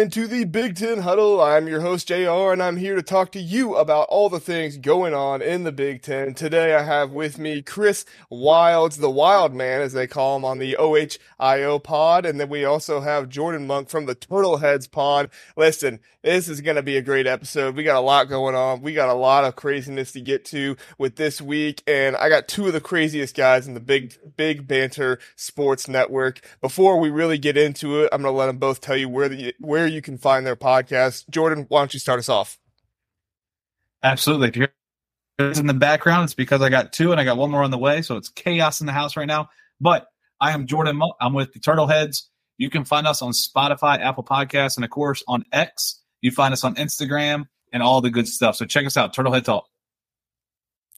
Into the Big Ten Huddle. I'm your host, JR, and I'm here to talk to you about all the things going on in the Big Ten. Today, I have with me Chris Wilds, the Wild Man, as they call him on the OHIO pod. And then we also have Jordan Monk from the Turtle Heads pod. Listen, this is going to be a great episode. We got a lot going on. We got a lot of craziness to get to with this week. And I got two of the craziest guys in the Big, Big Banter Sports Network. Before we really get into it, I'm going to let them both tell you where the where you can find their podcast. Jordan, why don't you start us off? Absolutely. If you're in the background, it's because I got two and I got one more on the way. So it's chaos in the house right now. But I am Jordan. I'm with the Turtle Heads. You can find us on Spotify, Apple Podcasts, and of course on X. You find us on Instagram and all the good stuff. So check us out, Turtle Turtlehead Talk.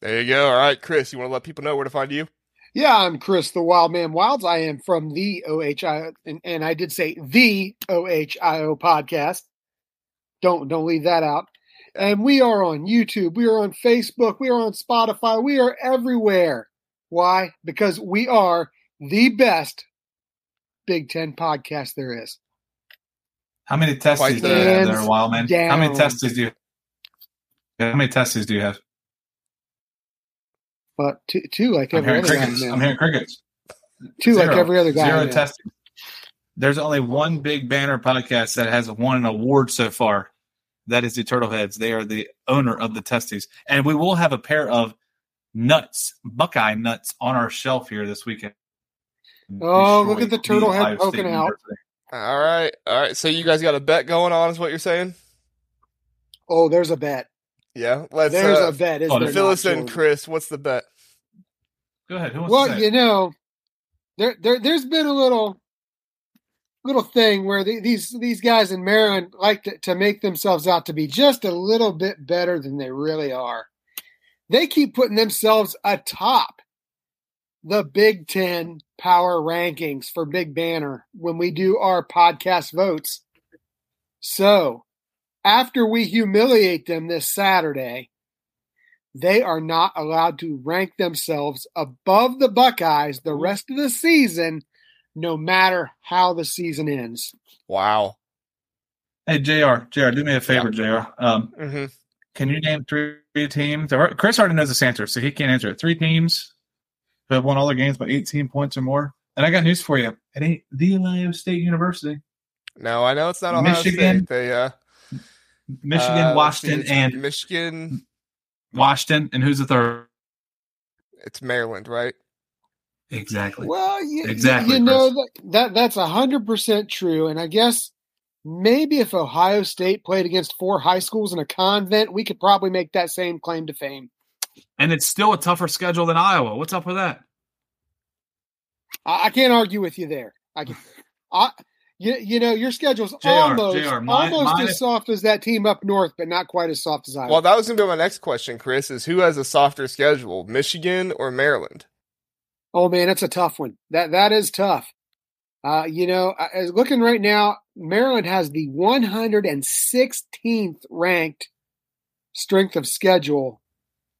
There you go. All right, Chris, you want to let people know where to find you? Yeah, I'm Chris the Wild Man Wilds. I am from the OHIO, and, and I did say the OHIO podcast. Don't don't leave that out. And we are on YouTube, we are on Facebook, we are on Spotify, we are everywhere. Why? Because we are the best Big Ten podcast there is. How many testes do you have there, Wild Man? down. How many testes do you? How many testes do you have? But two, two like I'm every hearing other guy. crickets. now. I'm hearing crickets. Two like every other guy. Zero now. testing. There's only one Big Banter podcast that has won an award so far. That is the Turtleheads. They are the owner of the testes, and we will have a pair of nuts, Buckeye nuts, on our shelf here this weekend. Oh, look at the beat turtle head Ohio State poking out. University. All right. All right. So you guys got a bet going on, is what you're saying? Oh, there's a bet. Yeah. Let's There's uh, a bet. Is oh, there fill not, us in, Jordan? Chris. What's the bet? Go ahead. Who wants Well, to say? you know, there there there's been a little little thing where the, these these guys in Maryland like to, to make themselves out to be just a little bit better than they really are. They keep putting themselves atop the Big Ten power rankings for Big Banter when we do our podcast votes. So after we humiliate them this Saturday, they are not allowed to rank themselves above the Buckeyes the rest of the season, no matter how the season ends. Wow. Hey, Jr. Jr. Do me a favor, Jr. Um, hmm can you name three teams? Chris already knows this answer, so he can't answer it. Three teams who have won all their games by 18 points or more. And I got news for you. It ain't the Ohio State University. No, I know it's not Ohio Michigan, State. They, uh, Michigan, uh, let's see, Washington, and Michigan. Washington. And who's the third? It's Maryland, right? Exactly. Well, you, Exactly, you know that, that that's hundred percent true, and I guess maybe if Ohio State played against four high schools in a convent, we could probably make that same claim to fame. And it's still a tougher schedule than Iowa. What's up with that? I, I can't argue with you there. I can, I, you, you know, your schedule's JR, almost JR, mine- almost mine as soft as that team up north, but not quite as soft as Iowa. Well, that was going to be my next question, Chris, is who has a softer schedule, Michigan or Maryland? Oh man, that's a tough one. That that is tough. Uh, you know, I- as looking right now, Maryland has the 116th ranked strength of schedule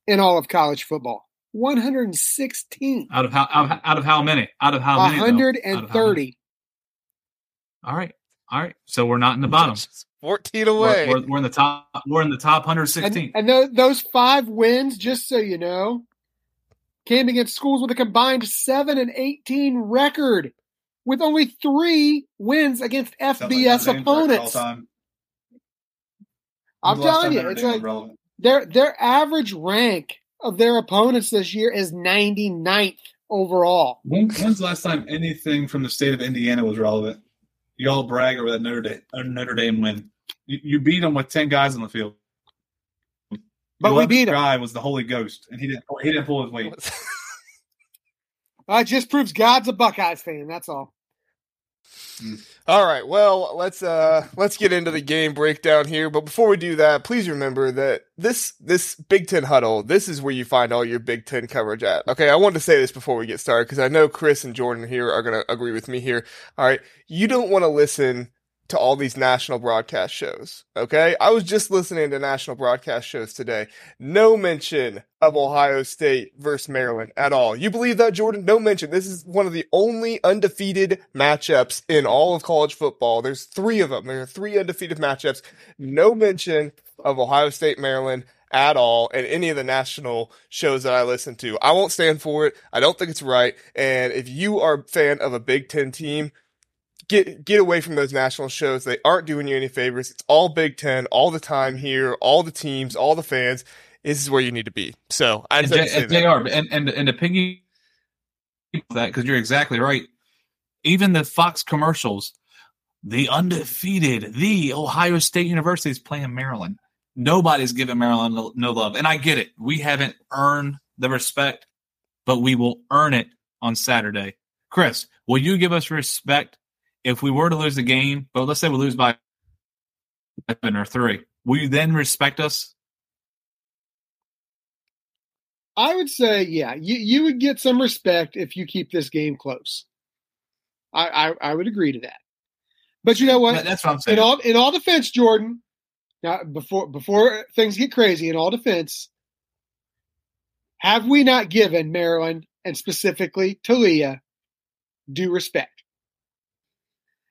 in all of college football. 116, Out of how out, out of how many? Out of how many? Out of how many? 130. All right. All right. So we're not in the bottom. 14 We're, away. we're, we're in the top. We're in the top 116. And, and those five wins, just so you know, came against schools with a combined 7 and 18 record, with only three wins against FBS opponents. I'm telling you, it's like their their average rank of their opponents this year is 99th overall. When, when's the last time anything from the state of Indiana was relevant? Y'all brag over that Notre Dame, uh, Notre Dame win. You, you beat them with ten guys on the field. But The we 11th beat 'em. Guy was the Holy Ghost, and he didn't. He didn't pull his weight. Uh, it just proves God's a Buckeyes fan. That's all. All right, well, let's uh let's get into the game breakdown here. But before we do that, please remember that this this Big Ten huddle, this is where you find all your Big Ten coverage at. Okay, I wanted to say this before we get started because I know Chris and Jordan here are gonna agree with me here. All right, you don't want to listen to all these national broadcast shows. Okay. I was just listening to national broadcast shows today. No mention of Ohio State versus Maryland at all. You believe that, Jordan? No mention. This is one of the only undefeated matchups in all of college football. There's three of them. There are three undefeated matchups. No mention of Ohio State, Maryland at all in any of the national shows that I listen to. I won't stand for it. I don't think it's right. And if you are a fan of a Big Ten team, get get away from those national shows. They aren't doing you any favors. It's all Big Ten all the time here, all the teams, all the fans. This is where you need to be. So I just and, had to say and they are, and and and to piggy that because you're exactly right. Even the Fox commercials, the undefeated, the Ohio State University is playing Maryland. Nobody's giving Maryland no, no love, and I get it. We haven't earned the respect, but we will earn it on Saturday. Chris, will you give us respect if we were to lose the game? But let's say we lose by seven or three. Will you then respect us? I would say, yeah, you, you would get some respect if you keep this game close. I, I, I would agree to that. But you know what? That- That's what I'm saying. in all in all defense, Jordan. Now, before before things get crazy, in all defense, have we not given Maryland and specifically Taulia due respect?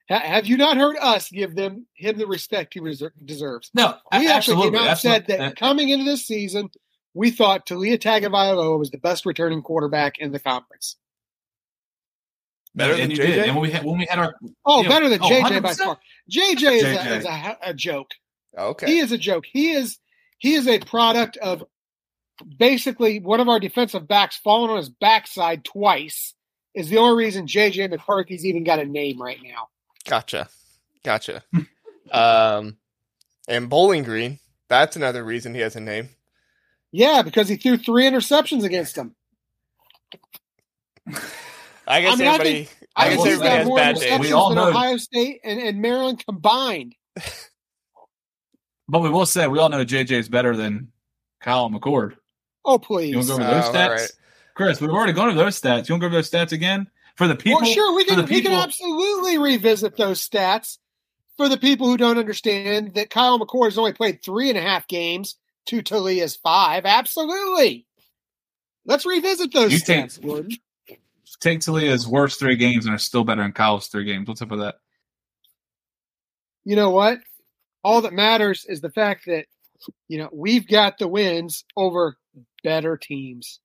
Ha- have you not heard us give them him the respect he reser- deserves? no, We actually came out and said that that- coming into this season, we thought Taulia Tagovailoa was the best returning quarterback in the conference. Better than and JJ? did. And when we had when we had our Oh, Yeah. better than Oh, JJ by far. JJ is, A, is a, a joke. Okay. He is a joke. He is he is a product of basically one of our defensive backs falling on his backside twice is the only reason JJ McCarthy's even got a name right now. Gotcha. Gotcha. um, and Bowling Green, that's another reason he has a name. Yeah, because he threw three interceptions against him. I guess I mean, I everybody, I, I, I guess will think say everybody got has more bad interceptions. days. We all than know- Ohio State and, and Maryland combined. But we will say we all know JJ is better than Kyle McCord. Oh, please! You please. want to go over Oh, those all stats, right. Chris? We've already gone over those stats. You want to go over those stats again for the people? well, sure, we can we can absolutely revisit those stats for the people who don't understand that Kyle McCord has only played three and a half games to Taulia's five. Absolutely. Let's revisit those You stats, Jordan. Take Taulia's worst three games and are still better than Kyle's three games. What's up with that? You know what? All that matters is the fact that you know we've got the wins over better teams.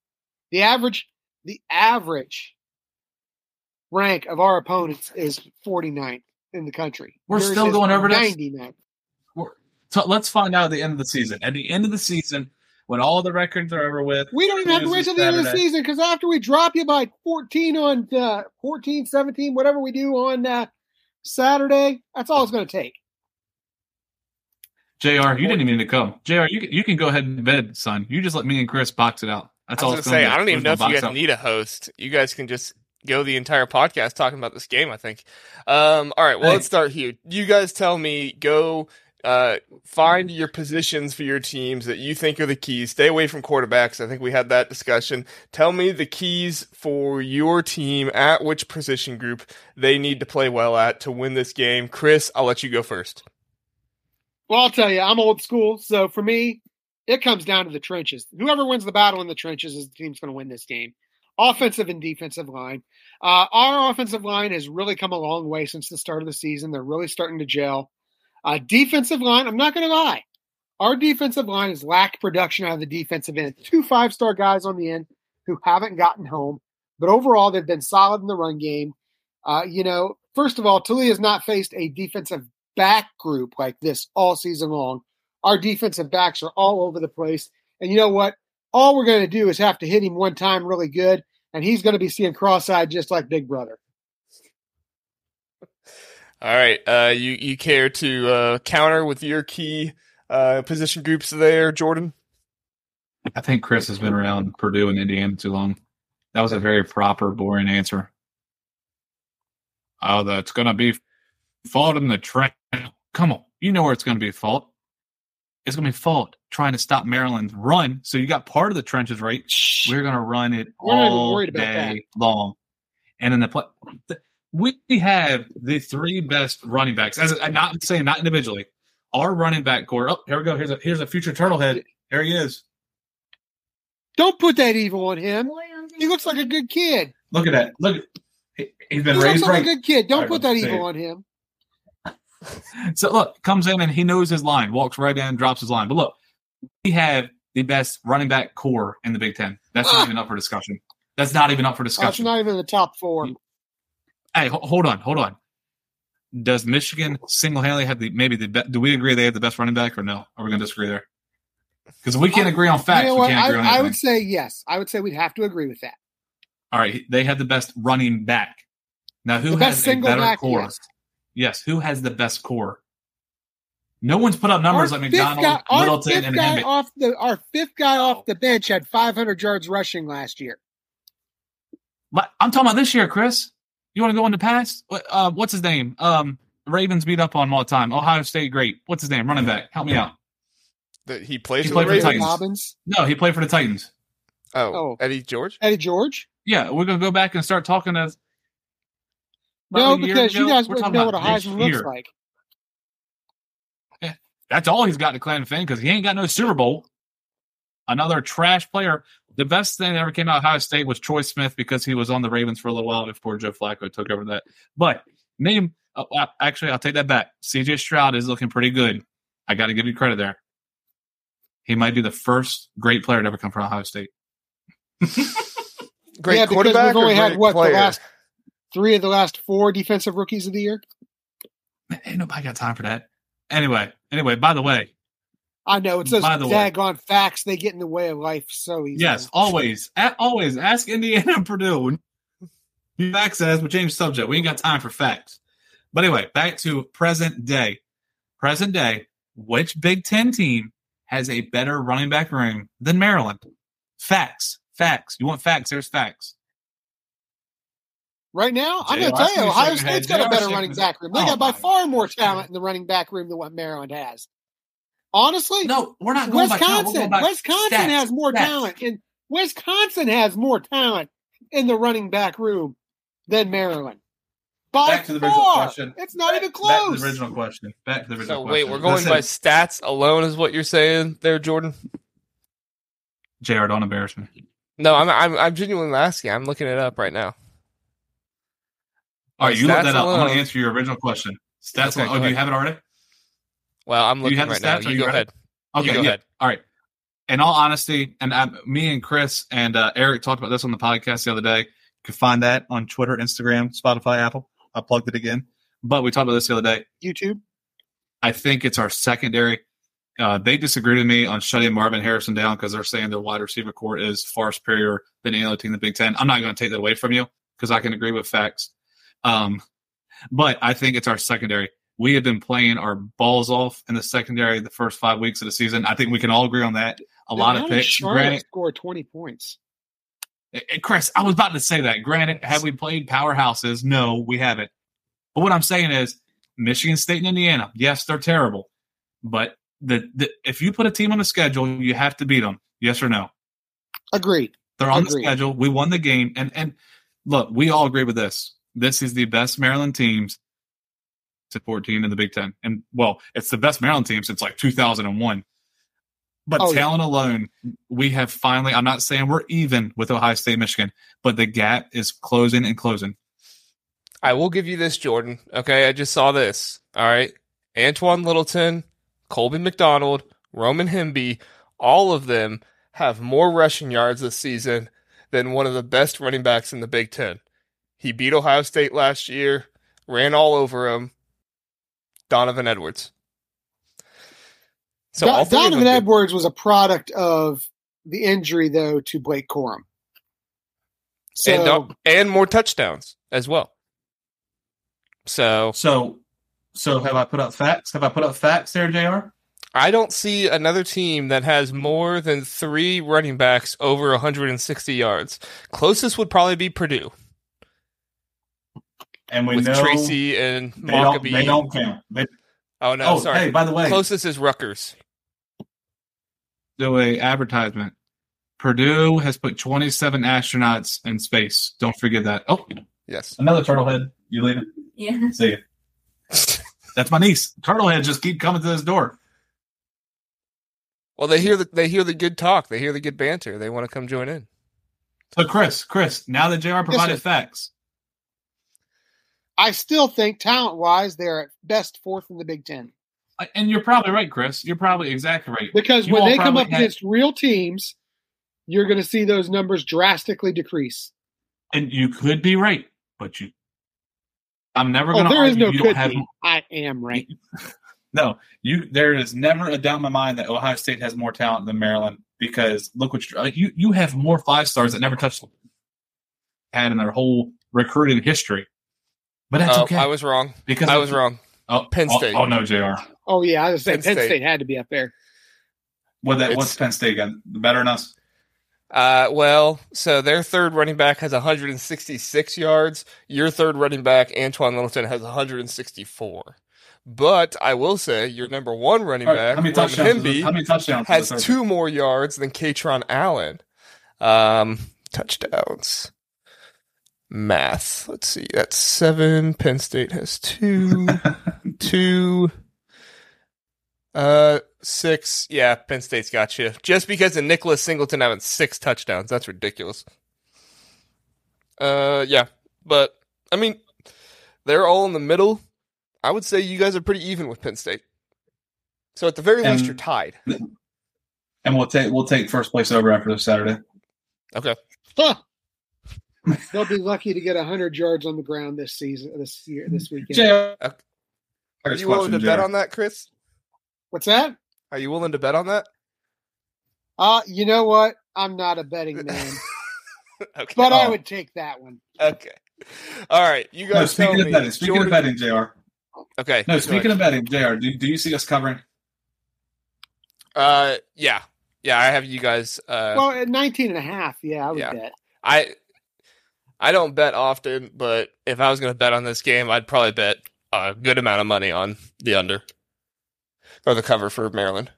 The average, the average rank of our opponents is 49th in the country. We're Yours still going over this? 99th. So let's find out at the end of the season. At the end of the season, when all the records are over with, We don't even have to wait this till the end of the season because after we drop you by 14 on uh, 14, 17, whatever we do on uh, Saturday, that's all it's going to take. Jr. You didn't even need to come. Jr. You can, you can go ahead and bed, son. You just let me and Chris box it out. That's I all. was it's gonna say, gonna be. I don't even We're know if you guys out. need a host. You guys can just go the entire podcast talking about this game. I think. Um, all right, well, let's start here. You guys tell me. Go uh, find your positions for your teams that you think are the keys. Stay away from quarterbacks. I think we had that discussion. Tell me the keys for your team at which position group they need to play well at to win this game. Chris, I'll let you go first. Well, I'll tell you, I'm old school. So for me, it comes down to the trenches. Whoever wins the battle in the trenches is the team's going to win this game. Offensive and defensive line. Uh, our offensive line has really come a long way since the start of the season. They're really starting to gel. Uh, defensive line, I'm not going to lie. Our defensive line has lacked production out of the defensive end. Two five star guys on the end who haven't gotten home. But overall, they've been solid in the run game. Uh, you know, first of all, Tully has not faced a defensive back group like this all season long. Our defensive backs are all over the place. And you know what? All we're going to do is have to hit him one time really good, and he's going to be seeing cross eyed just like Big Brother. All right. Uh, you you care to uh, counter with your key uh, position groups there, Jordan? I think Chris has been around Purdue and Indiana too long. That was a very proper, boring answer. Oh, that's going to be fault in the track. Come on. You know where it's going to be fault. It's going to be fault trying to stop Maryland's run. So you got part of the trenches right. We're going to run it We're all day long. And in the play, we have the three best running backs. As I'm not saying not individually, our running back core. Oh, here we go. Here's a here's a future turtle head. There he is. Don't put that evil on him. He looks like a good kid. Look at that. Look, he, has been he raised looks like right. a good kid. Don't put that evil see. on him. So look, comes in and he knows his line, walks right in, drops his line. But look, we have the best running back core in the Big Ten. That's Ah. not even up for discussion. That's not even up for Oh, discussion. not even the top four. hey, ho- hold on, hold on. Does Michigan single handedly have the maybe the be- do we agree they have the best running back or no? Are we going to disagree there? Because we can't agree on facts. You know we can't I, agree on I would say yes. I would say we'd have to agree with that. All right, they have the best running back. Now, who the has a better back, core? yes. Yes, who has the best core? No one's put up numbers Our like fifth McDonald, guy- our fifth and guy Hendrick. off the our fifth guy off the bench had 500 yards rushing last year. But I'm talking about this year, Chris. You want to go in the past? Uh, what's his name? Um, Ravens beat up on him all the time. Ohio State, great. What's his name? Running back. Help me out. That he plays He for played the for the Titans. Robbins, No, he played for the Titans. Oh, Oh. Eddie George. Eddie George. Yeah, we're gonna go back and start talking to. No, about a year because you guys We're wouldn't know what a about this Heisman looks like. That's all he's got to claim fame because he ain't got no Super Bowl. Another trash player. The best thing that ever came out of Ohio State was Troy Smith because he was on the Ravens for a little while before Joe Flacco took over that. But name, uh, uh, actually, I'll take that back. CJ Stroud is looking pretty good. I got to give you credit there. He might be the first great player to ever come from Ohio State. Great Yeah, because quarterback. we've only or had, great what, the last- Three of the last four defensive rookies of the year. Man, ain't nobody got time for that. Anyway, anyway, by the way, I know it's those the way- facts. They get in the way of life so easily. Yes, always, a- always ask Indiana and Purdue. You have access, but change the subject. We ain't got time for facts. But anyway, back to present day. Present day, which Big Ten team has a better running back room than Maryland? Facts, facts. You want facts? There's facts. Right now, I'm going to tell you, you Ohio shaking your State's head. got a better running back room. They Oh got by my far more talent in the running back room than what Maryland has. Honestly, No, we're not going by. We're Wisconsin. going by Wisconsin stats, has more stats. talent, and Wisconsin has more talent in the running back room than Maryland. By Back to the original far. question. It's not even Back to close. the original question. Back to the original So question. wait, we're going Listen, by stats alone, is what you're saying there, Jordan? JR, don't embarrass me. No, I'm I'm I'm genuinely asking. I'm looking it up right now. All right, you look that up. I'm going to answer your original question. Stats. Okay, alone- oh, do you have it already? Well, I'm Do you looking have the right now. stats? Are You you go ready? ahead. Okay, you go yeah. ahead. All right. In all honesty, and I, me and Chris and uh, Eric talked about this on the podcast the other day. You can find that on Twitter, Instagram, Spotify, Apple. I plugged it again. But we talked about this the other day. YouTube. I think it's our secondary. Uh, they disagreed with me on shutting Marvin Harrison down because they're saying their wide receiver core is far superior than any other team in the Big Ten. I'm not going to take that away from you because I can agree with facts. Um, but I think it's our secondary. We have been playing our balls off in the secondary the first five weeks of the season. I think we can all agree on that. A lot of picks. Granted, scored 20 points. Eh, eh, Chris, I was about to say that. Granted, have we played powerhouses? No, we haven't. But what I'm saying is, Michigan State and Indiana, yes, they're terrible, but the, the if you put a team on the schedule, you have to beat them. Yes or no? Agreed. They're on the schedule. We won the game, and and look, we all agree with this. This is the best Maryland teams to 14 in the Big Ten, and well, it's the best Maryland team since like 2001. But Oh, yeah. talent alone, we have finally. I'm not saying we're even with Ohio State, Michigan, but the gap is closing and closing. I will give you this, Jordan. Okay, I just saw this. All right. Antwain Littleton, Colby McDonald, Roman Hemby, all of them have more rushing yards this season than one of the best running backs in the Big Ten. He beat Ohio State last year, ran all over him. Donovan Edwards. So Do- all three of Donovan them- Edwards was a product of the injury, though, to Blake Corum. So, and, do- and more touchdowns as well. So So, so have I put up facts? Have I put up facts there, Jr. I don't see another team that has more than three running backs over 160 yards. Closest would probably be Purdue And we with know Tracy and they don't, they don't count. They, Oh no, oh, sorry. hey, by the way, Closest is Rutgers. do a advertisement. Purdue has put 27 astronauts in space. Don't forget that. Oh, Yes. Another turtlehead. You leaving? Yeah. See ya. That's my niece. Turtle Turtlehead just keep coming to this door. Well, they hear the they hear the good talk. They hear the good banter. They want to come join in. So Chris, Chris, now that JR provided sir. facts, I still think talent wise they're at best fourth in the Big Ten and you're probably right, Chris. You're probably exactly right. because You when they come up had- against real teams, you're going to see those numbers drastically decrease. And you could be right, but you I'm never Oh, gonna there is argue no you could don't have... I am right. no, you there is never a doubt in my mind that Ohio State has more talent than Maryland because look what you like you you have more five stars that never touched had in their whole recruiting history. But that's Oh, okay. I was wrong. because I was wrong. Oh, Penn oh, State. Oh, no, Jr. Oh yeah, I was saying Penn Penn, State. State. had to be up there. What that? It's- What's Penn State got? Better than us? Uh, well, so their third running back has 166 yards. Your third running back, Antwain Littleton, has 164. But I will say your number one running All right, back, how many William touchdowns? Hemby, how many touchdowns? has two more yards than Kaytron Allen. Um, touchdowns. Math. Let's see. That's seven. Penn State has two. two. Uh, six. Yeah, Penn State's got you. Just because of Nicholas Singleton having six touchdowns, that's ridiculous. Uh, yeah, but I mean, they're all in the middle. I would say you guys are pretty even with Penn State. So at the very least, you're tied. and we'll take we'll take first place over after this Saturday. Okay. Huh. They'll be lucky to get hundred yards on the ground this season, this year, this weekend. JR. Are you willing to bet on that, Chris? What's that? Are you willing to bet on that? Uh, you know what? I'm not a betting man, okay. but I Oh. would take that one. Okay. All right. You No, guys tell speaking of me. betting, speaking Jordan- of betting, Jr. Okay. No, speaking ahead. of betting, Jr. Do, do you see us covering? Uh, yeah, yeah. I have you guys. Uh, Well, at 19 and a half, yeah, I would Yeah. bet. I I don't bet often, but if I was going to bet on this game, I'd probably bet a good amount of money on the under or the cover for Maryland.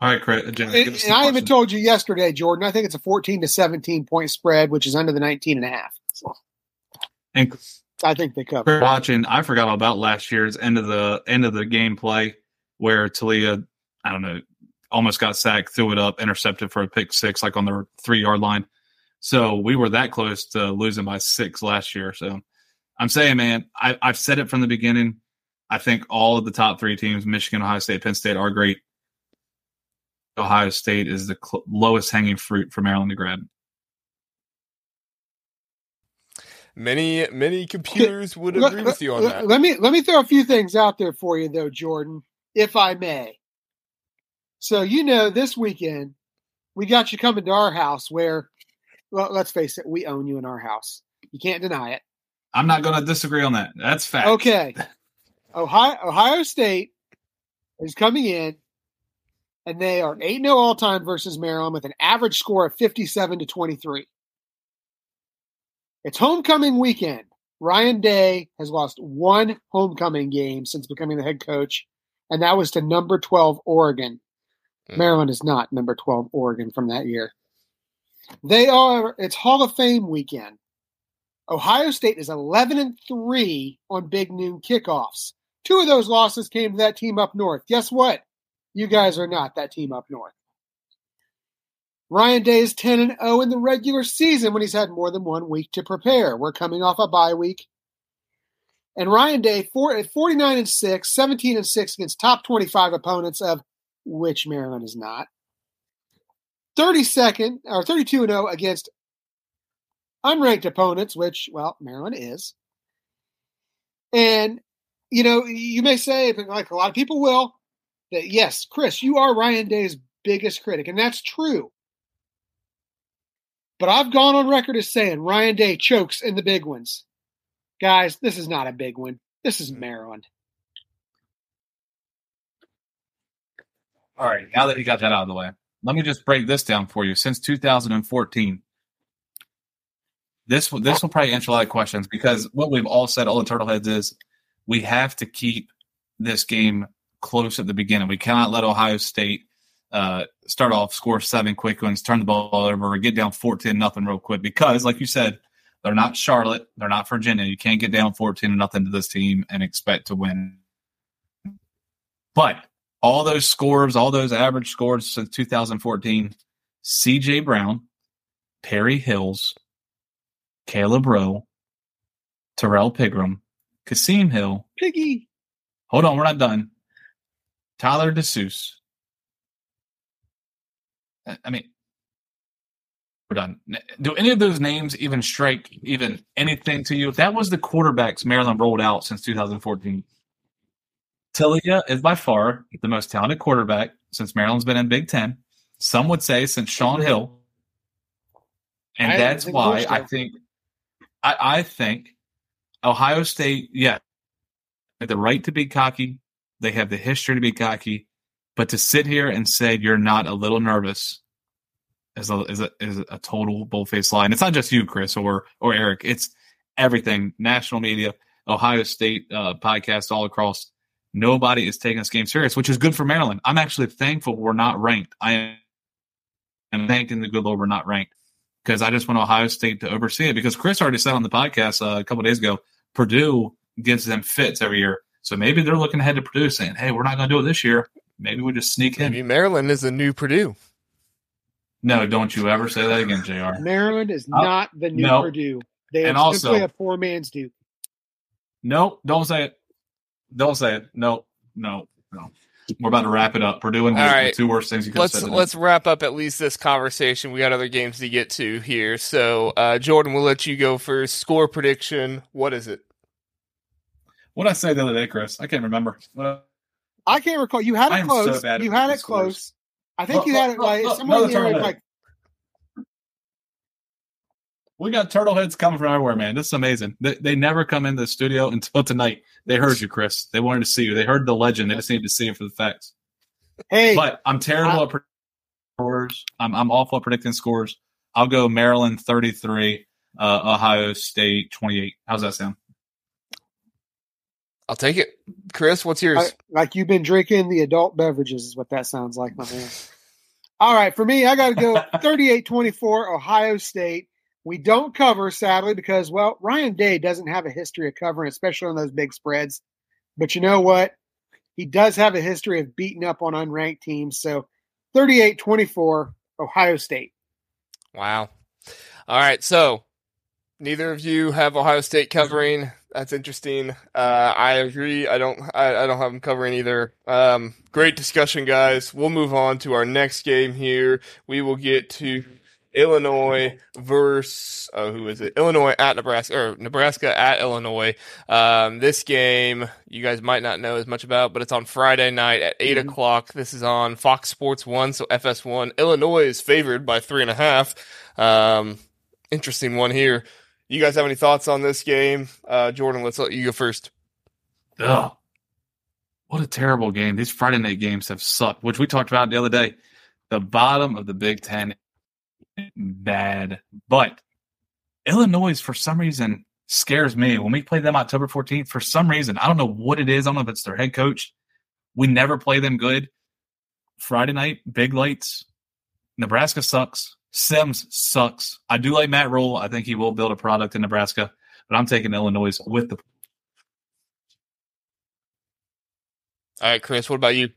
All right, Chris. Jr. And, give us the and I even told you yesterday, Jordan, I think it's a 14 to 17 point spread, which is under the 19 and a half. So And I think they cover. Chris, watching, I forgot about last year's end of the end of the game play where Taulia, I don't know, almost got sacked, threw it up, intercepted for a pick six, like on the three yard line. So we were that close to losing by six last year. So I'm saying, man, I, I've said it from the beginning. I think all of the top three teams, Michigan, Ohio State, Penn State, are great. Ohio State is the cl- lowest hanging fruit for Maryland to grab. Many many computers would Let- agree with you on let- that. Let me let me throw a few things out there for you, though, Jordan, if I may. So you know, this weekend we got you coming to our house, where, well, let's face it, we own you in our house. You can't deny it. I'm not going to disagree on that. That's fact. Okay. Ohio Ohio State is coming in, and they are 8 0 all time versus Maryland with an average score of 57 to 23. It's homecoming weekend. Ryan Day has lost one homecoming game since becoming the head coach, and that was to number 12 Oregon. Hmm. Maryland is not number 12 Oregon from that year. They are, it's Hall of Fame weekend. Ohio State is 11 and 3 on big noon kickoffs. Two of those losses came to that team up north. Guess what? You guys are not that team up north. Ryan Day is 10 and 0 in the regular season when he's had more than one week to prepare. We're coming off a bye week. And Ryan Day, four, at 49 and 6, 17 and 6 against top 25 opponents of which Maryland is not. 32nd or 32 and 0 against unranked opponents, which, well, Maryland is. And, you know, you may say, like a lot of people will, that yes, Chris, you are Ryan Day's biggest critic, and that's true. But I've gone on record as saying Ryan Day chokes in the big ones. Guys, this is not a big one. This is Maryland. All right, now that he got that out of the way, let me just break this down for you. Since 2014, this will this will probably answer a lot of questions because what we've all said, all the turtleheads, is we have to keep this game close at the beginning. We cannot let Ohio State uh, start off, score seven quick ones, turn the ball over, or get down 14 nothing real quick because, like you said, They're not Charlotte. They're not Virginia. You can't get down 14 to nothing to this team and expect to win. But all those scores, all those average scores since 2014, CJ Brown, Perry Hills, Caleb Rowe, Tyrrell Pigrome, Kasim Hill. Piggy. Hold on, we're not done. Tyler DeSuze. I mean, we're done. Do any of those names even strike even anything to you? If that was the quarterbacks Maryland rolled out since 2014, Taulia is by far the most talented quarterback since Maryland's been in Big Ten. Some would say since Shaun Hill. And I that's why I think I, I think Ohio State, yeah, have the right to be cocky. They have the history to be cocky. But to sit here and say you're not a little nervous is a is a, is a total bullface lie. And it's not just you, Chris or or Eric. It's everything. National media, Ohio State uh, podcasts all across. Nobody is taking this game serious, which is good for Maryland. I'm actually thankful we're not ranked. I am am thanking the good Lord we're not ranked because I just want Ohio State to oversee it. Because Chris already said on the podcast uh, a couple days ago, Purdue gives them fits every year. So maybe they're looking ahead to Purdue saying, hey, we're not going to do it this year. Maybe we just sneak in. Maybe Maryland is a new Purdue. No, don't you ever say that again, JR. Maryland is Uh, not the new no. Purdue. They are And also- simply a poor man's Duke. No, don't say it. Don't say it. No, no, no. We're about to wrap it up. Purdue and Duke, All the right. two worst things you could Let's said. today. let's wrap up at least this conversation. We got other games to get to here. So, uh, Jordan, we'll let you go first. Score prediction. What is it? What did I say the other day, Chris? I can't remember. What- I can't recall. You had it am so close. you had these it close. I think Look, you had look, it like look, look, somewhere in the another area of tournament. like We got turtle heads coming from everywhere, man. This is amazing. They, they never come in the studio until tonight. They heard you, Chris. They wanted to see you. They heard the legend. They just needed to see it for the facts. hey, But I'm terrible at predicting scores. I'm, I'm awful at predicting scores. I'll go Maryland 33, uh, Ohio State 28. How's that sound? I'll take it. Chris, what's yours? I- like you've been drinking the adult beverages is what that sounds like, my man. All right, for me, I got to go 38-24 Ohio State. We don't cover, sadly, because well, Ryan Day doesn't have a history of covering, especially on those big spreads. But you know what? He does have a history of beating up on unranked teams. So 38-24 Ohio State. Wow. All right. So neither of you have Ohio State covering. That's interesting. Uh, I agree. I don't. I, I don't have them covering either. Um, great discussion, guys. We'll move on to our next game here. We will get to Illinois versus oh, who is it? Illinois at Nebraska or Nebraska at Illinois. Um, this game you guys might not know as much about, but it's on Friday night at 8 Mhm. o'clock. This is on Fox Sports One, so FS1. Illinois is favored by three and a half. Um, interesting one here. You guys have any thoughts on this game? Uh, Jordan, let's let you go first. Ugh. What a terrible game. These Friday night games have sucked, which we talked about the other day. The bottom of the Big Ten, bad. But Illinois, for some reason, scares me. When we play them October 14th, for some reason, I don't know what it is. I don't know if it's their head coach. We never play them good. Friday night, big lights. Nebraska sucks. Sims sucks. I do like Matt Rhule. I think he will build a product in Nebraska, but I'm taking Illinois with the All right, Chris, what about you?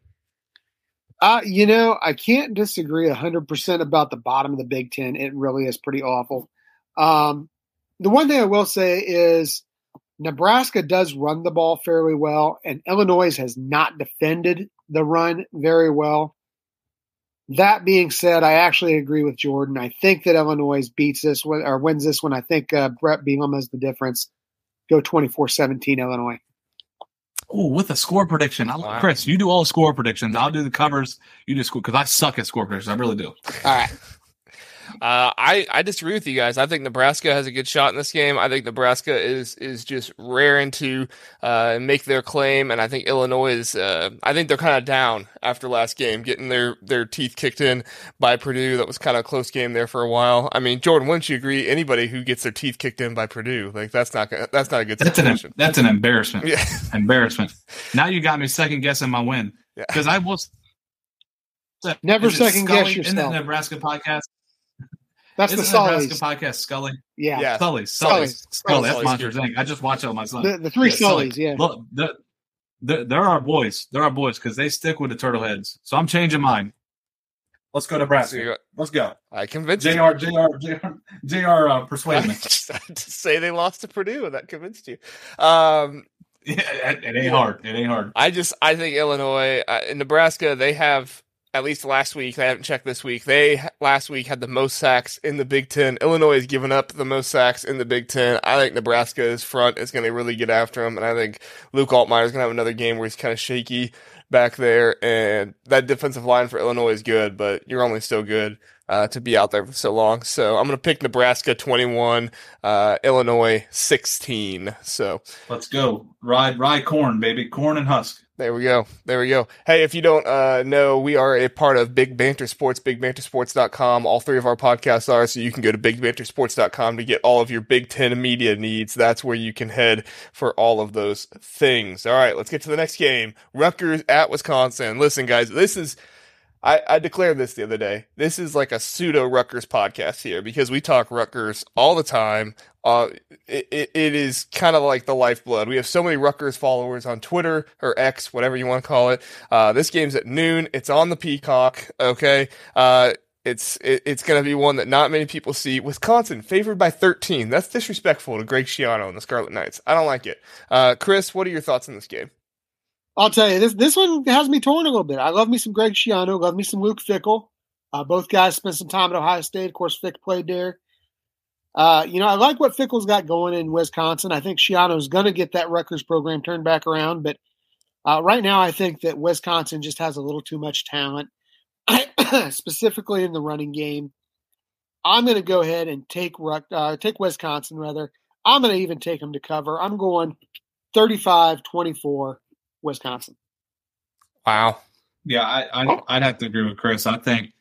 Uh, you know, I can't disagree 100% about the bottom of the Big Ten. It really is pretty awful. Um, the one thing I will say is Nebraska does run the ball fairly well, and Illinois has not defended the run very well. That being said, I actually agree with Jordan. I think that Illinois beats this one or wins this one. I think uh, Brett Bielema is the difference. Go 24 17 Illinois. Oh, with a score prediction. I, Wow. Chris, you do all the score predictions. I'll do the covers. You do score because I suck at score predictions. I really do. All right. Uh, I I disagree with you guys. I think Nebraska has a good shot in this game. I think Nebraska is is just raring to uh, make their claim, and I think Illinois is. Uh, I think they're kind of down after last game, getting their their teeth kicked in by Purdue. That was kind of a close game there for a while. I mean, Jordan, wouldn't you agree? Anybody who gets their teeth kicked in by Purdue, like that's not gonna- that's not a good That's an situation. that's an embarrassment. yeah, Embarrassment. Now you got me second guessing my win Yeah. because I was Never Is it second guess Scully in the. Nebraska podcast. That's Isn't the the Nebraska Sullys. podcast Scully? Yeah. Yeah. Sully, Sully. Sully, Scully. That's Sully's Monsters good. Inc. I just watch it with my son. The, the three Yeah, Sully. Sullys, yeah. Look, they're, they're, they're boys. There are boys because they stick with the turtle heads. So I'm changing mine. Let's go to Nebraska. you- Let's go. I convinced you. Jr. Jr. Jr. Jr. Uh, persuade me. just to say they lost to Purdue, and that convinced you. Um, Yeah, it, it ain't hard. It ain't hard. I just I think Illinois uh, in Nebraska they have at least last week I haven't checked this week they last week had the most sacks in the Big Ten. Illinois has given up the most sacks in the Big Ten. I think Nebraska's front is going to really get after them, and I think Luke Altmaier is going to have another game where he's kind of shaky back there, and that defensive line for Illinois is good, but you're only so good. Uh, to be out there for so long, so I'm gonna pick Nebraska 21, uh, Illinois 16. So Let's go. Ride, ride corn, baby. Corn and husk. There we go. There we go. Hey, if you don't uh, know, we are a part of Big Banter Sports, bigbantersports.com. All three of our podcasts are, so you can go to bigbantersports.com to get all of your Big Ten media needs. That's where you can head for all of those things. All right, let's get to the next game. Rutgers at Wisconsin. Listen, guys, this is. I, I declared this the other day. This is like a pseudo Rutgers podcast here because we talk Rutgers all the time. Uh, it, it, is kind of like the lifeblood. We have so many Rutgers followers on Twitter or X, whatever you want to call it. Uh, this game's at noon. It's on the Peacock. Okay. Uh, it's it, it's going to be one that not many people see. Wisconsin favored by 13. That's disrespectful to Greg Schiano and the Scarlet Knights. I don't like it. Uh, Chris, what are your thoughts on this game? I'll tell you this. This one has me torn a little bit. I love me some Greg Schiano. Love me some Luke Fickell. Uh, both guys spent some time at Ohio State. Of course, Fick played there. Uh, you know, I like what Fickell's got going in Wisconsin. I think Schiano's going to get that Rutgers program turned back around. But uh, right now, I think that Wisconsin just has a little too much talent, specifically in the running game. I'm going to go ahead and take Ruck, uh, take Wisconsin rather. I'm going to even take them to cover. I'm going 35-24 Wisconsin. Wow. Yeah, I, I I'd have to agree with Chris. I think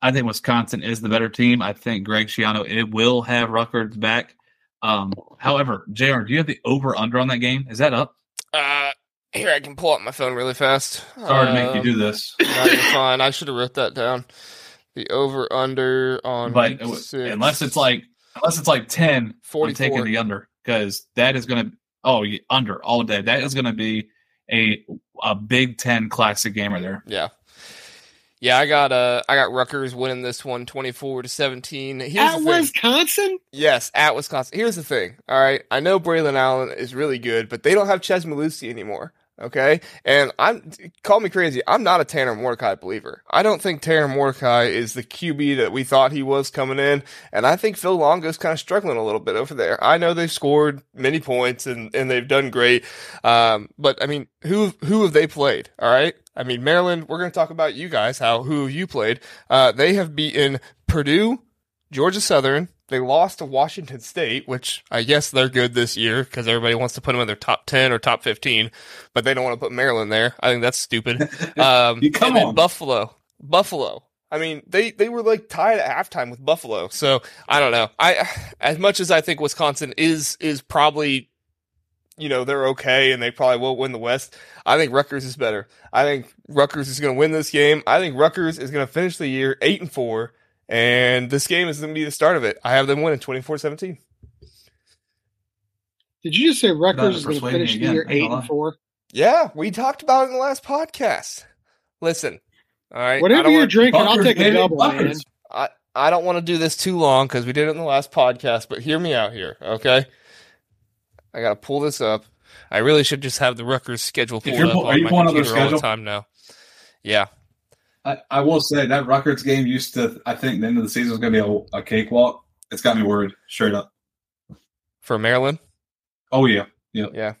I think Wisconsin is the better team. I think Greg Schiano it will have Rutgers back. Um, however, Jr., do you have the over under on that game? Is that up? Uh, here I can pull up my phone really fast. Sorry to make you Um, do this, No, you're fine. I should have wrote that down. The over under on but unless it's like unless it's like ten, I'm taking the under because that is going to oh under all day. That is going to be a a Big Ten classic game right there. Yeah. Yeah, I got uh I got Rutgers winning this one 24 to 17. Here's At. Wisconsin? Yes, at Wisconsin. Here's the thing. All right. I know Braylon Allen is really good, but they don't have Chez Mellusi anymore. Okay. And I'm, call me crazy. I'm not a Tanner Mordecai believer. I don't think Tanner Mordecai is the QB that we thought he was coming in. And I think Phil Longo's kind of struggling a little bit over there. I know they've scored many points and, and they've done great. Um, but I mean, who, who have they played? All right. I mean, Maryland, we're going to talk about you guys, how, who have you played? Uh, they have beaten Purdue, Georgia Southern. They lost to Washington State, which I guess they're good this year because everybody wants to put them in their top 10 or top 15, but they don't want to put Maryland there. I think that's stupid. Um, come on. Buffalo. Buffalo. I mean, they, they were like tied at halftime with Buffalo. So I don't know. I, as much as I think Wisconsin is, is probably, you know, they're okay and they probably will win the West. I think Rutgers is better. I think Rutgers is going to win this game. I think Rutgers is going to finish the year eight and four. And this game is going to be the start of it. I have them winning 24-17. Did you just say Better Rutgers is going to finish the year eight and four? Yeah, we talked about it in the last podcast. Listen, all right. Whatever you're drinking, I'll take a baby, double, man. I, I don't want to do this too long because we did it in the last podcast, but hear me out here, okay? I got to pull this up. I really should just have the Rutgers schedule If pulled you're up are on you my pulling up computer all the time now. Yeah. I, I will say that Rutgers game used to. I think the end of the season was going to be a, a cakewalk. It's got me worried, straight up. For Maryland? Oh yeah, Yeah. yeah.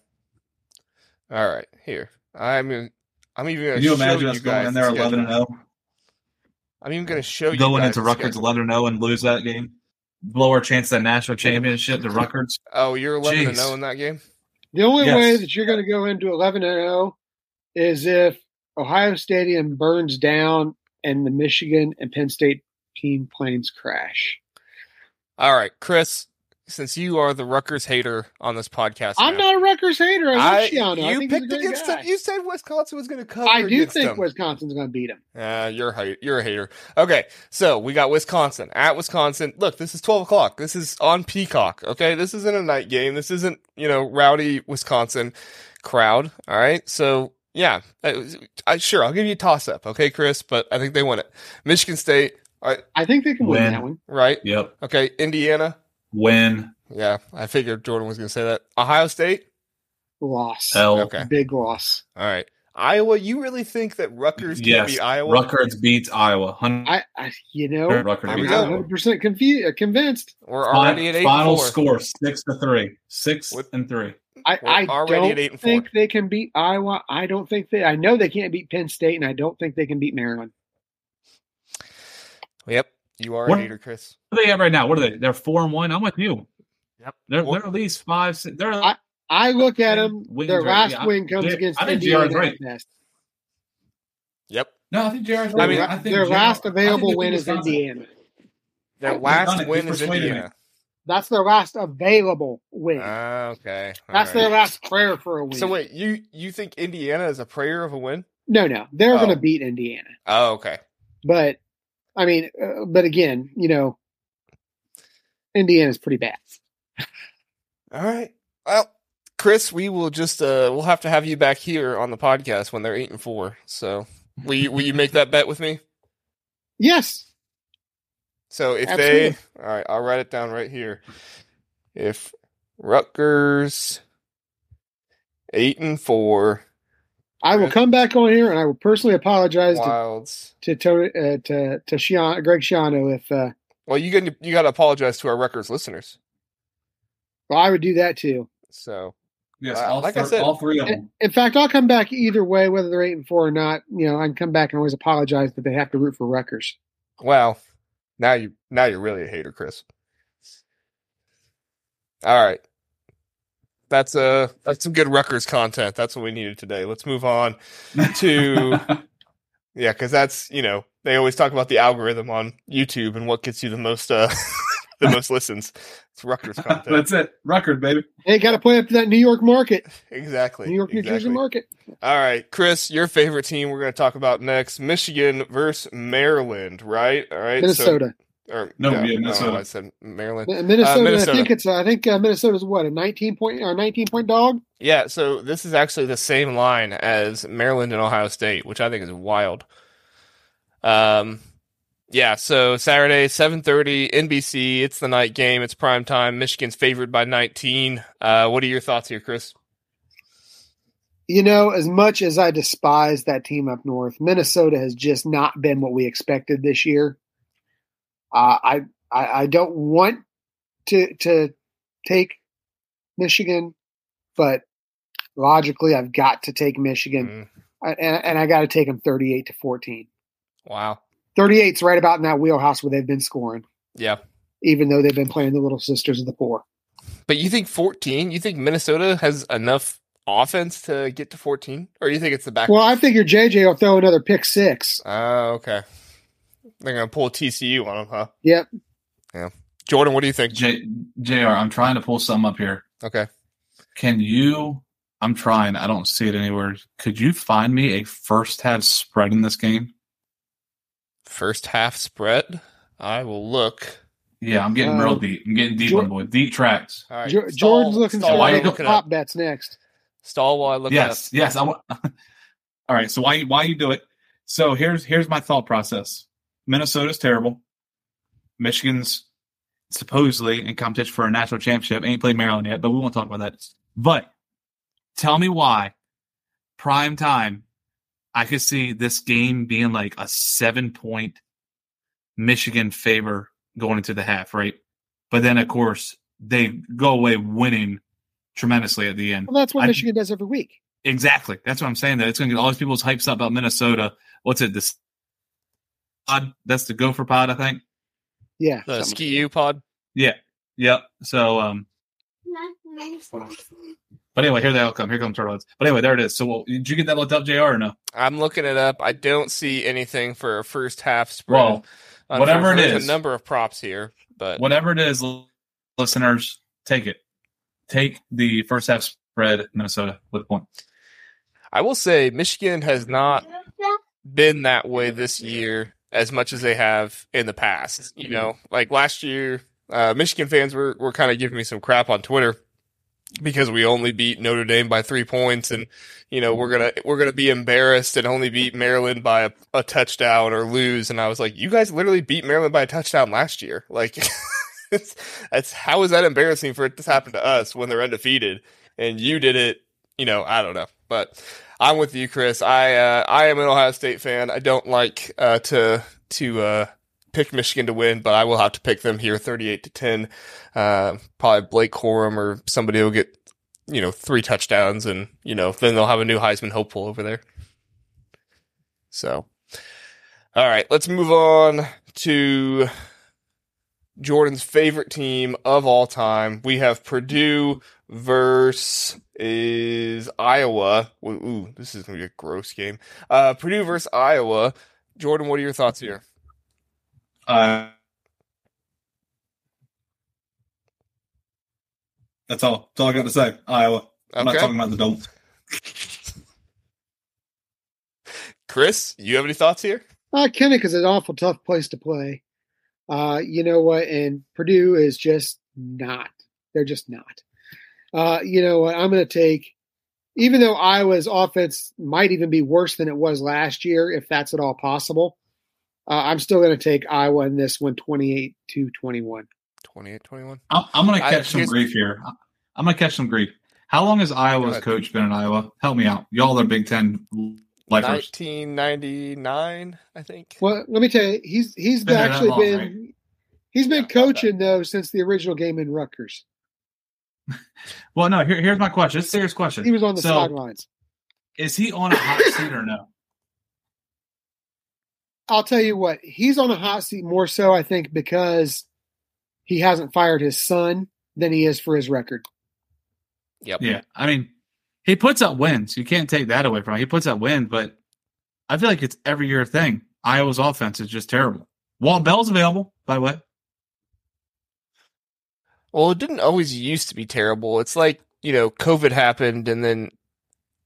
All right, here. I'm gonna, I'm even going can to you show imagine you us guys going in there eleven and zero, I'm even going to show you going into the Rutgers schedule. eleven and zero and lose that game, blow our chance at that national championship the Rutgers. Oh, you're 11 and Jeez. 0 in that game? The only Yes. way that you're going to go into 11 and 0 is if Ohio Stadium burns down and the Michigan and Penn State team planes crash. All right, Chris, since you are the Rutgers hater on this podcast, I'm now, not a Rutgers hater. I love I, Schiano. I you think picked against guy. them. You said Wisconsin was going to cover. I do think them. Wisconsin's going to beat him. Uh, you're a you're a hater. Okay, so we got Wisconsin at Wisconsin. Look, this is twelve o'clock. This is on Peacock. Okay, this isn't a night game. This isn't you know rowdy Wisconsin crowd. All right, so yeah, I, I sure I'll give you a toss up. Okay, Chris, but I think they win it. Michigan State, I think they can win, Win. that one. right? Yep. Okay, Indiana. Win. Yeah, I figured Jordan was going to say that. Ohio State. Loss. Hell. Okay, Big loss. all right. Iowa. You really think that Rutgers can Yes. beat Iowa? Rutgers beats Iowa. Hun- I, I you know, Rutgers Here I'm beats go. not Iowa. 100 percent uh, convinced. We're already at eight. and Final score six to three. Six What- and three. I, I already don't at eight and four. think they can beat Iowa. I don't think they. I know they can't beat Penn State, and I don't think they can beat Maryland. Yep, you are What- a hater, Chris. What are they at right now? What are they? They're four and one. I'm with you. Yep. They're, Well- they're at least five. Six, they're I- I look at them. Their last yeah, I- win comes they- against I think Indiana. JR's right. at. Yep. no. I think JR's I mean, I think their JR last available win is Indiana. Their last win is persuaded me. Indiana. That's their last available win. Ah, okay. All That's right. their last prayer for a win. So wait, you you think Indiana is a prayer of a win? no, no, they're Oh. going to beat Indiana. Oh, okay. But I mean, uh, but again, you know, Indiana's pretty bad. All right. Well, Chris, we will just uh we'll have to have you back here on the podcast when they're eight and four. So will you will you make that bet with me? Yes, So if Absolutely. they all right, I'll write it down right here. If Rutgers eight and four, I will come back on here and I will personally apologize to Wilds. to to uh, to, to Shian, Greg Schiano if uh, Well, you got you got to apologize to our Rutgers listeners. well, I would do that too. So Yes, Uh, all, like I said- all three of In, them. in fact, I'll come back either way, whether they're eight and four or not. You know, I can come back and always apologize that they have to root for Rutgers. Well, now you now you're really a hater, Chris. All right. That's uh that's some good Rutgers content. That's what we needed today. Let's move on to yeah, because that's you know they always talk about the algorithm on YouTube and what gets you the most uh the most listens. It's Rutgers content. That's it. Record, baby. Hey, got to play up to that New York market, exactly. New York, New Jersey market. All right, Chris, your favorite team we're going to talk about next: Michigan versus Maryland. Right? All right. So- Minnesota, or, No, yeah, Minnesota. I said Maryland. Mi- Minnesota. Minnesota. I think it's. I think uh, Minnesota's what a nineteen point or nineteen point dog. Yeah, so this is actually the same line as Maryland and Ohio State, which I think is wild. Um, yeah, so Saturday, seven thirty, NBC. It's the night game. It's prime time. Michigan's favored by nineteen. Uh, what are your thoughts here, Chris? You know, as much as I despise that team up north, Minnesota has just not been what we expected this year. Uh, I, I I don't want to to take Michigan, but logically, I've got to take Michigan, Mm, and, and I got to take them thirty-eight to fourteen. wow. 38's right about in that wheelhouse where they've been scoring, Yeah, even though they've been playing the Little Sisters of the Poor. but you think fourteen? You think Minnesota has enough offense to get to fourteen, or you think it's the back? Well, I figure JJ will throw another pick six. Oh, okay. They're gonna pull TCU on them, huh? Yep. Yeah. Jordan, what do you think? J- JR, I'm trying to pull something up here. Okay. Can you? I'm trying. I don't see it anywhere. Could you find me a first half spread in this game? First half spread. I will look. Yeah, I'm getting Uh, real deep. I'm getting deep Jor- on boy. Deep tracks. All right. Jo- stall- Jordan's looking stall for why while I you the look up. bets next. Stall while I look yes, yes. I want. All right. So why why you do it? So here's here's my thought process. Minnesota's terrible. Michigan's supposedly in competition for a national championship. Ain't played Maryland yet, but we won't talk about that. But tell me why prime time I could see this game being like a seven point Michigan favor going into the half, right? But then of course they go away winning tremendously at the end. Well, that's what I- Michigan does every week. Exactly. That's what I'm saying. That it's going to get all these people's hypes up about Minnesota. What's it? This pod? That's the Gopher pod, I think. Yeah. The something. ski U pod. Yeah. Yep. So, um, but anyway, here they all come. Here come turtleheads. But anyway, there it is. So, well, did you get that looked up, Jr. Or no? I'm looking it up. I don't see anything for a first half spread. Well, whatever it Unfortunately, there's is. a number of props here, but whatever it is, listeners, take it. Take the first half spread, Minnesota with a point. I will say Michigan has not been that way this year as much as they have in the past. You know, like last year, uh, Michigan fans were, were kind of giving me some crap on Twitter because we only beat Notre Dame by three points and, you know, we're going to, we're going to be embarrassed and only beat Maryland by a, a touchdown or lose. And I was like, you guys literally beat Maryland by a touchdown last year. Like, it's, that's, how is that embarrassing for it to happen to us when they're undefeated and you did it, you know, I don't know, but I'm with you, Chris. I, uh, I am an Ohio State fan. I don't like, uh, to, to, uh, pick Michigan to win, but I will have to pick them here 38 to 10. Uh, probably Blake Corum or somebody will get, you know, three touchdowns and, you know, then they'll have a new Heisman hopeful over there. So, all right, let's move on to Jordan's favorite team of all time. We have Purdue versus is Iowa. Ooh, this is gonna be a gross game. Uh, Purdue versus Iowa. Jordan, what are your thoughts here? Uh, that's all. That's all I got to say. Iowa. I'm not talking about the Dolphins. Chris, you have any thoughts here? Uh, Kinnick is an awful tough place to play. Uh, you know what? And Purdue is just not. They're just not. Uh, you know what? I'm going to take, even though Iowa's offense might even be worse than it was last year, if that's at all possible. Uh, I'm still going to take Iowa in this one, 28 to 21. 28 21. I'm, I'm going to I- catch some grief here. I'm going to catch some grief. How long has Iowa's coach been in Iowa? Help me out. Y'all are Big Ten lifers. 1999, I think. Well, let me tell you, he's he's Been actually long, been right? he's been Yeah, coaching though since the original game in Rutgers. Well, no. Here, here's my question. It's a serious question. He was on the So, sidelines. Is he on a hot seat or no? I'll tell you what, he's on a hot seat more so, I think, because he hasn't fired his son than he is for his record. Yep. Yeah. I mean, he puts up wins. You can't take that away from him. He puts up wins, but I feel like it's every year thing. Iowa's offense is just terrible. Walt Bell's available, by the way. Well, it didn't always used to be terrible. It's like, you know, COVID happened and then,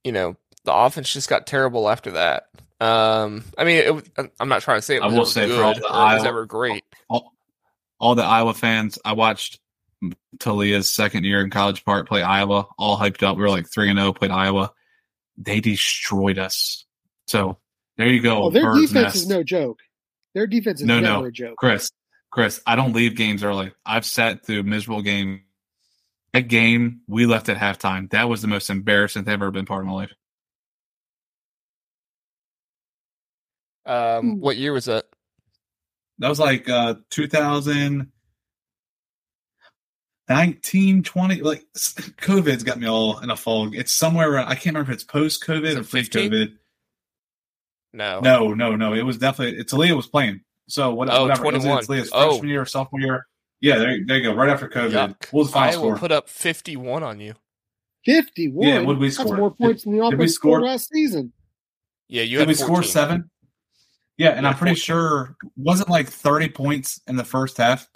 you know, the offense just got terrible after that. Um, I mean, it, I'm not trying to say it I was will ever say for all the it was Iowa- ever great. all, all the Iowa fans. I watched Taulia's second year in College Park play Iowa, all hyped up. We were like three and zero, played Iowa. They destroyed us. So there you go. Oh, their bird's defense nest. is no joke. Their defense is No, never no. a joke. Chris, Chris, I don't leave games early. I've sat through miserable games. That game we left at halftime. That was the most embarrassing thing I've ever been part of my life. Um, Hmm. what year was that? That was like uh 2019, 20. Like COVID's got me all in a fog. It's somewhere around, I can't remember if it's post COVID or it pre COVID. No. No, no, no. It was definitely it's Taulia was playing. So what, Oh, whatever. It was 21. Taulia's Oh. freshman year or sophomore year. Yeah, there, there you go. Right after COVID. Yuck. What was the final Iowa score? put up 51 on you. 51. Yeah, what'd we That's score? more points than the Did we offense score- scored last season. Yeah, you Did had we score seven? Yeah, and Yeah, I'm pretty 14. sure wasn't like 30 points in the first half.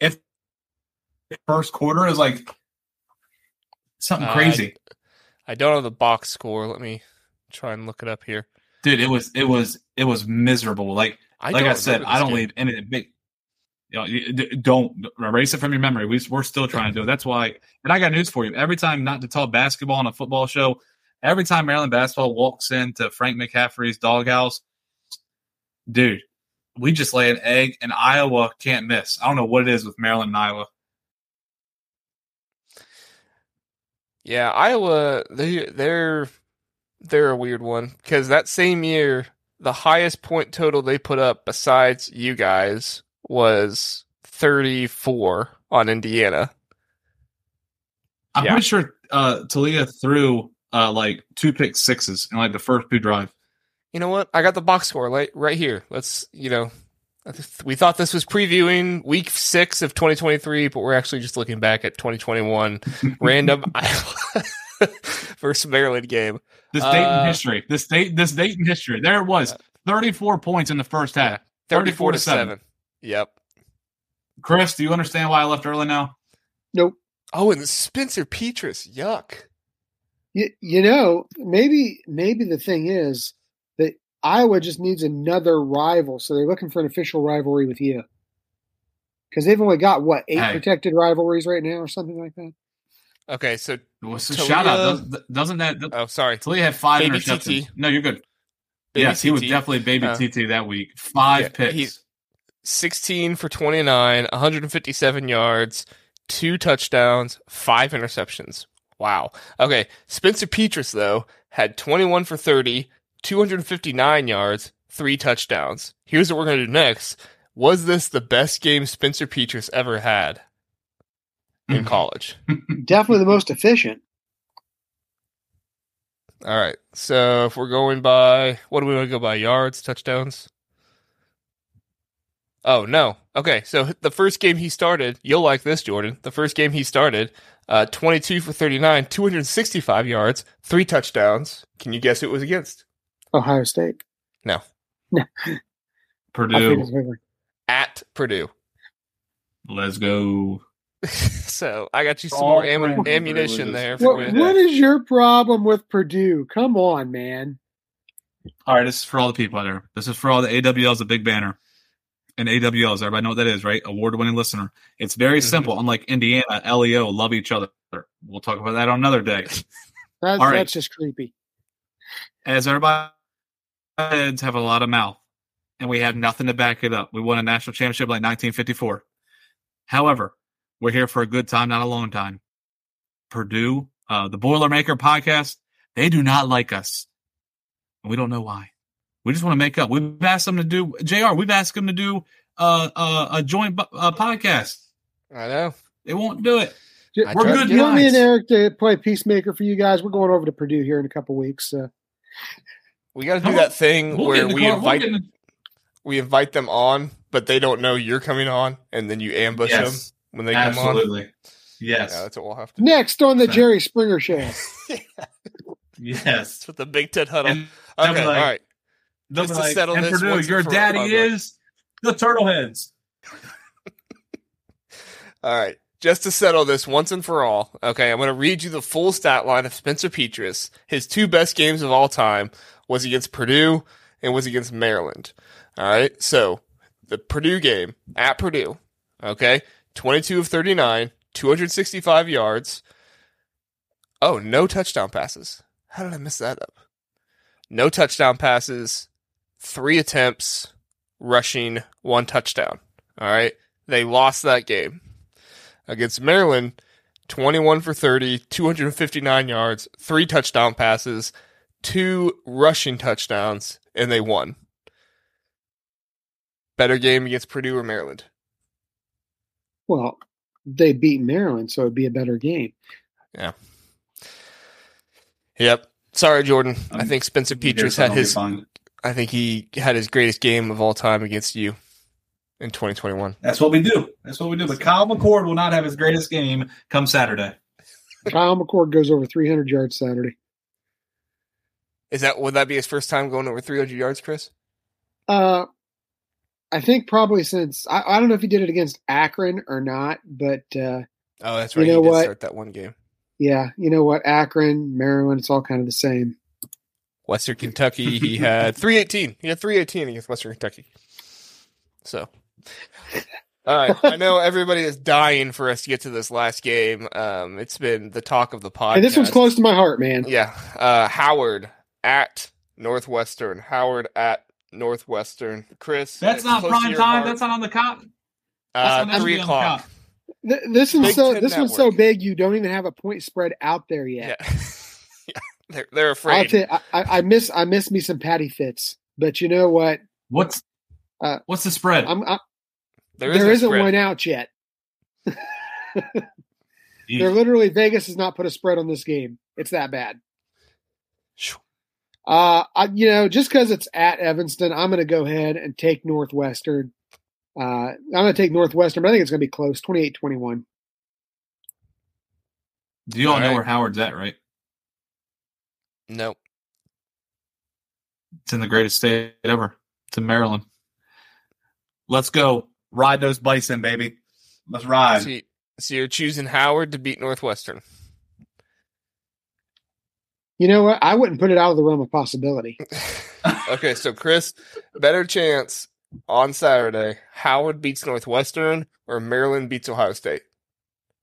If first quarter is like something Uh, crazy. I don't know the box score. Let me try and look it up here. Dude, it was it was it was miserable. Like I like I said, I don't game. leave any big. You know, you- don't erase it from your memory. We, we're still trying to do it. That's why. And I got news for you. Every time not to talk basketball on a football show, every time Maryland basketball walks into Frank McCaffery's doghouse, dude, we just lay an egg, and Iowa can't miss. I don't know what it is with Maryland and Iowa. Yeah, Iowa they they're they're a weird one because that same year the highest point total they put up besides you guys was 34 on Indiana. I'm Yeah. pretty sure uh, Taulia threw uh, like two pick sixes in like the first two drive. You know what? I got the box score right right here. Let's, you know, we thought this was previewing week 6 of 2023, but we're actually just looking back at 2021 random Iowa versus Maryland game. This date Uh, in history. This date. This date in history. There it was. 34 points in the first half. 34 to 7. 7. Yep. Chris, do you understand why I left early now? Nope. Oh, and Spencer Petras. Yuck. You, you know, maybe maybe the thing is that Iowa just needs another rival, so they're looking for an official rivalry with you. Because they've only got what eight Hey. protected rivalries right now, or something like that. Okay, so Well, so Taulia- shout out. Doesn't, doesn't that oh, sorry. Taulia had five Baby interceptions? TT. No, you're good. Baby yes, he was definitely baby Uh, TT that week. Five yeah, picks. he's- 16 for 29, 157 yards, two touchdowns, five interceptions. Wow. Okay, Spencer Petras though had 21 for 30, 259 yards, three touchdowns. Here's what we're going to do next. Was this the best game Spencer Petras ever had in Mhm. college? Definitely the most efficient. All right. So if we're going by, what do we want to go by? Yards, touchdowns? Oh, no. Okay. So the first game he started, you'll like this, Jordan. The first game he started, uh, 22 for 39, 265 yards, three touchdowns. Can you guess who it was against? Ohio State. No. I Purdue. At Purdue. Let's go. so I got you some All more am- ammunition there for What, what is your problem with Purdue? Come on, man. All right, this is for all the people out there. This is for all the AWLs, the Big Banter. And AWLs, everybody know what that is, right? Award winning listener. It's very Mhm. simple. Unlike Indiana, LEO love each other. We'll talk about that on another day. That's, All right. that's just creepy. As everybody heads have a lot of mouth, and we have nothing to back it up. We won a national championship like 1954. However, we're here for a good time, not a long time. Purdue, uh, the Boilermaker podcast, they do not like us. And we don't know why. We just want to make up. We've asked them to do, JR, we've asked them to do uh, uh, a joint uh, podcast. I know. They won't do it. I We're good You want me and Eric to play peacemaker for you guys? We're going over to Purdue here in a couple weeks. So. We got to do Come on. that thing We'll where we car. We'll invite in the- we invite them on, but they don't know you're coming on, and then you ambush them when they come on. absolutely. Yes. Yeah, that's what we'll have to do. Next on the So- Jerry Springer Show. Yes. With the Big Ten huddle. And okay, like- all right. Just to like, settle and this Purdue, once and your for daddy all, I'm like- is the Turtleheads. All right. Just to settle this once and for all, okay, I'm going to read you the full stat line of Spencer Petras. His two best games of all time was against Purdue and was against Maryland. All right. So the Purdue game at Purdue, okay, 22 of 39, 265 yards. Oh, no touchdown passes. How did I miss that up? No touchdown passes, three attempts, rushing, one touchdown. All right. They lost that game against Maryland, 21 for 30, 259 yards, three touchdown passes, two rushing touchdowns, and they won. Better game against Purdue or Maryland? Well, they beat Maryland, so it'd be a better game. Yeah. Yep. Sorry, Jordan. I Um, think Spencer Here's Petras had his. I think he had his greatest game of all time against you in 2021. That's what we do. That's what we do. But Kyle McCord will not have his greatest game come Saturday. Kyle McCord goes over 300 yards Saturday. Is that would that be his first time going over 300 yards, Chris? Uh, I think probably since I, I don't know if he did it against Akron or not, but uh, Oh, that's You right. know he did what? start that one game. yeah, you know what? Akron, Maryland, it's all kind of the same. Western Kentucky, he had 318. He had 318 against Western Kentucky. So, all right. I know everybody is dying for us to get to this last game. Um, it's been the talk of the podcast. And this one's close to my heart, man. Yeah. Uh, Howard at Northwestern. Howard at Northwestern. Chris. That's not prime time. heart. That's not on the cop. uh, three on the o'clock. Th- This one's Big so Ten this one's so big you don't even have a point spread out there yet. Yeah. yeah. They're, they're I'll afraid. tell you, I, I I miss I miss me some Patty Fitz, but you know what? What's Uh, what's the spread? I'm, I'm there there a isn't spread. one out yet. They're literally Vegas has not put a spread on this game. It's that bad. Shoo. Uh, I, you know, just because it's at Evanston, I'm going to go ahead and take Northwestern. Uh, I'm going to take Northwestern, but I think it's going to be close 28 21. Do you all All know right. where Howard's at, right? Nope. It's in the greatest state ever. It's in Maryland. Let's go. Ride those bison, baby. Let's ride. See, So you're choosing Howard to beat Northwestern. You know what? I wouldn't put it out of the realm of possibility. okay, so Chris, better chance on Saturday. Howard beats Northwestern or Maryland beats Ohio State.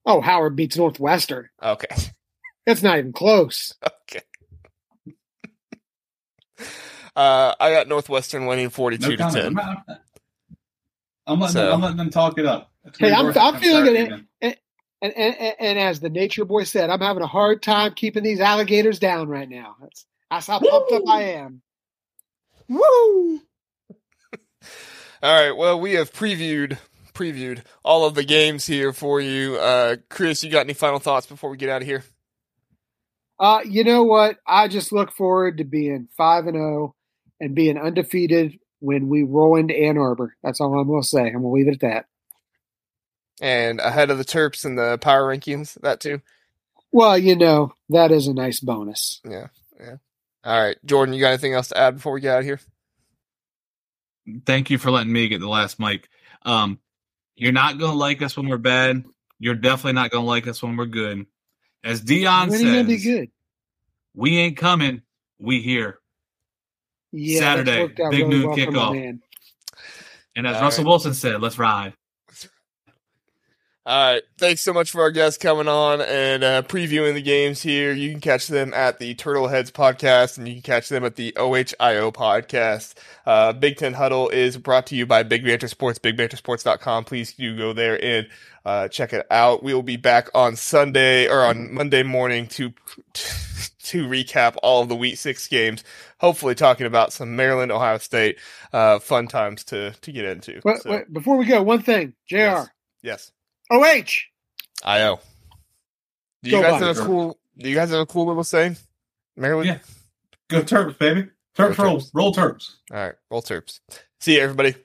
Oh, Howard beats Northwestern. Okay. That's not even close. Okay. Uh, I got Northwestern winning forty-two No to ten. I'm, not- I'm letting So- them, I'm letting them talk it up. It's Hey, I'm- North- I'm feeling it. Man. And, and, and- and as the nature boy said, I'm having a hard time keeping these alligators down right now. That's that's how pumped up I am. Woo! All right. Well, we have previewed previewed all of the games here for you. Uh, Chris, you got any final thoughts before we get out of here? Uh, you know what? I just look forward to being five and zero and being undefeated when we roll into Ann Arbor. That's all I'm going to say. I'm going to leave it at that. And ahead of the Terps in the power rankings, that too. Well, you know that is a nice bonus. Yeah. Yeah. All right, Jordan, you got anything else to add before we get out of here? Thank you for letting me get the last mic. Um, you're not going to like us when we're bad. You're definitely not going to like us when we're good. As Deion When are going to be good? we ain't coming. We here. Yeah, Saturday, that's worked out big really noon well kickoff. And as All Russell right. Wilson said, let's ride. All right. Thanks so much for our guests coming on and uh, previewing the games here. You can catch them at the Turtle Heads podcast and you can catch them at the OHIO podcast. Uh, Big Ten Huddle is brought to you by Big Banter Sports, bigbantersports.com. Please do go there and uh, check it out. We will be back on Sunday or on Monday morning to to recap all of the Week Six games. Hopefully, talking about some Maryland, Ohio State, uh, fun times to to get into. Wait, So, wait, before we go, one thing, Jr. Yes. yes. OH. IO. Do you Go guys have a cool? Do you guys have a cool little saying? Maryland. Yeah. Go Terps, baby. Terps Go roll. Terps. Roll Terps. All right. Roll Terps. See you, everybody.